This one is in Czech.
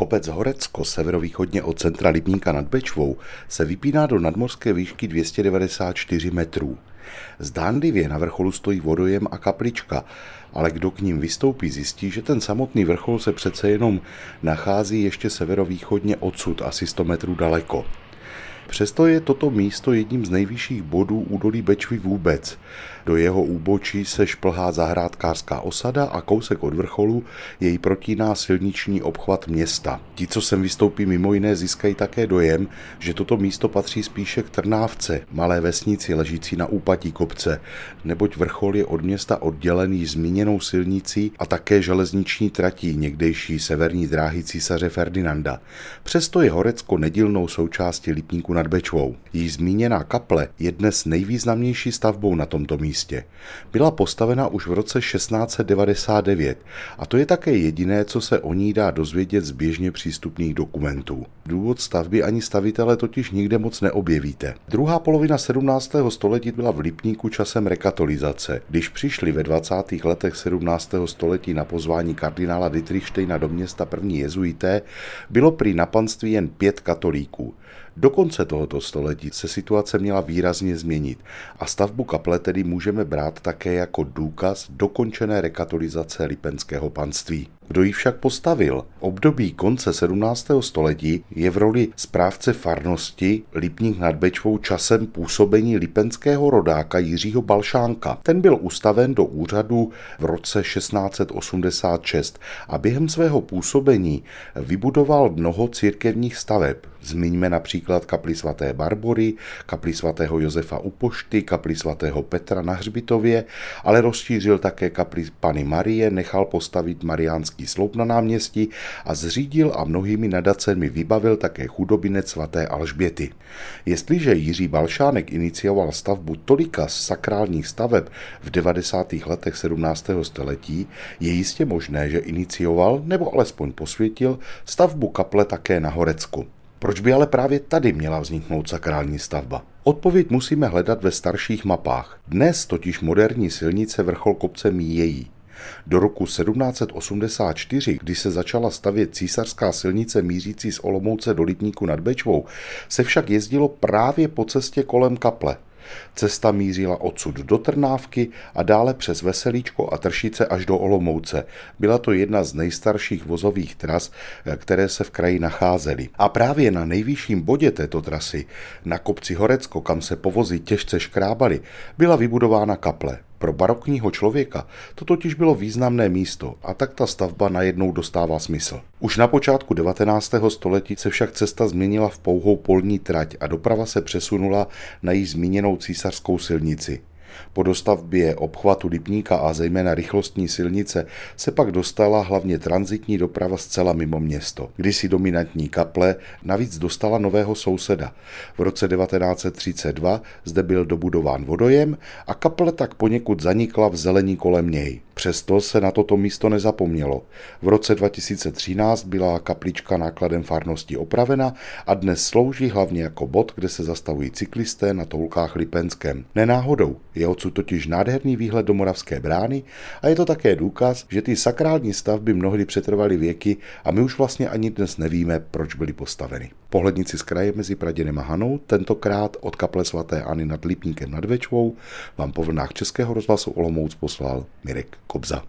Kopec Horecko, severovýchodně od centra Lipníka nad Bečvou, se vypíná do nadmorské výšky 294 metrů. Zdánlivě na vrcholu stojí vodojem a kaplička, ale kdo k ním vystoupí, zjistí, že ten samotný vrchol se přece jenom nachází ještě severovýchodně odsud, asi 100 metrů daleko. Přesto je toto místo jedním z nejvyšších bodů údolí Bečvy vůbec. Do jeho úbočí se šplhá zahrádkářská osada a kousek od vrcholu jej protíná silniční obchvat města. Ti, co sem vystoupí mimo jiné, získají také dojem, že toto místo patří spíše k Trnávce, malé vesnici ležící na úpatí kopce, neboť vrchol je od města oddělený zmíněnou silnicí a také železniční tratí někdejší severní dráhy císaře Ferdinanda. Přesto je Horecko nedílnou součástí Lipníku nad Bečvou. Jí zmíněná kaple je dnes nejvýznamnější stavbou na tomto místě. Byla postavena už v roce 1699 a to je také jediné, co se o ní dá dozvědět z běžně přístupných dokumentů. Důvod stavby ani stavitele totiž nikde moc neobjevíte. Druhá polovina 17. století byla v Lipníku časem rekatolizace. Když přišli ve 20. letech 17. století na pozvání kardinála Dietrichsteina do města první jezuité, bylo prý na panství jen pět katolíků. Do konce tohoto století se situace měla výrazně změnit a stavbu kaple tedy můžeme brát také jako důkaz dokončené rekatolizace lipenského panství. Kdo ji však postavil? Období konce 17. století je v roli správce farnosti Lipník nad Bečvou časem působení lipenského rodáka Jiřího Balšánka. Ten byl ustaven do úřadu v roce 1686 a během svého působení vybudoval mnoho církevních staveb. Zmiňme například kapli svaté Barbory, kapli svatého Josefa u pošty, kapli svatého Petra na Hřbitově, ale rozšířil také kapli Pany Marie, nechal postavit mariánský Královský sloup na náměstí a zřídil a mnohými nadacemi vybavil také chudobinec svaté Alžběty. Jestliže Jiří Balšánek inicioval stavbu tolika sakrálních staveb v 90. letech 17. století, je jistě možné, že inicioval nebo alespoň posvětil stavbu kaple také na Horecku. Proč by ale právě tady měla vzniknout sakrální stavba? Odpověď musíme hledat ve starších mapách. Dnes totiž moderní silnice vrchol kopce míjejí. Do roku 1784, kdy se začala stavět císařská silnice mířící z Olomouce do Lipníku nad Bečvou, se však jezdilo právě po cestě kolem kaple. Cesta mířila odsud do Trnávky a dále přes Veselíčko a Tršice až do Olomouce. Byla to jedna z nejstarších vozových tras, které se v kraji nacházely. A právě na nejvyšším bodě této trasy, na kopci Horecko, kam se povozy těžce škrábaly, byla vybudována kaple. Pro barokního člověka to totiž bylo významné místo a tak ta stavba najednou dostává smysl. Už na počátku 19. století se však cesta změnila v pouhou polní trať a doprava se přesunula na již zmíněnou císařskou silnici. Po dostavbě obchvatu Lipníka a zejména rychlostní silnice se pak dostala hlavně transitní doprava zcela mimo město. Kdysi dominantní kaple navíc dostala nového souseda. V roce 1932 zde byl dobudován vodojem a kaple tak poněkud zanikla v zelení kolem něj. Přesto se na toto místo nezapomnělo. V roce 2013 byla kaplička nákladem farnosti opravena a dnes slouží hlavně jako bod, kde se zastavují cyklisté na toulkách Lipenskem. Nenáhodou, je odsud totiž nádherný výhled do Moravské brány a je to také důkaz, že ty sakrální stavby mnohdy přetrvaly věky a my už vlastně ani dnes nevíme, proč byly postaveny. Pohlednici z kraje mezi Praděnem a Hanou, tentokrát od kaple svatéAny nad Lipníkem nad Večvou, vám po vlnách Českého rozhlasu Olomouc poslal Mirek Kobza.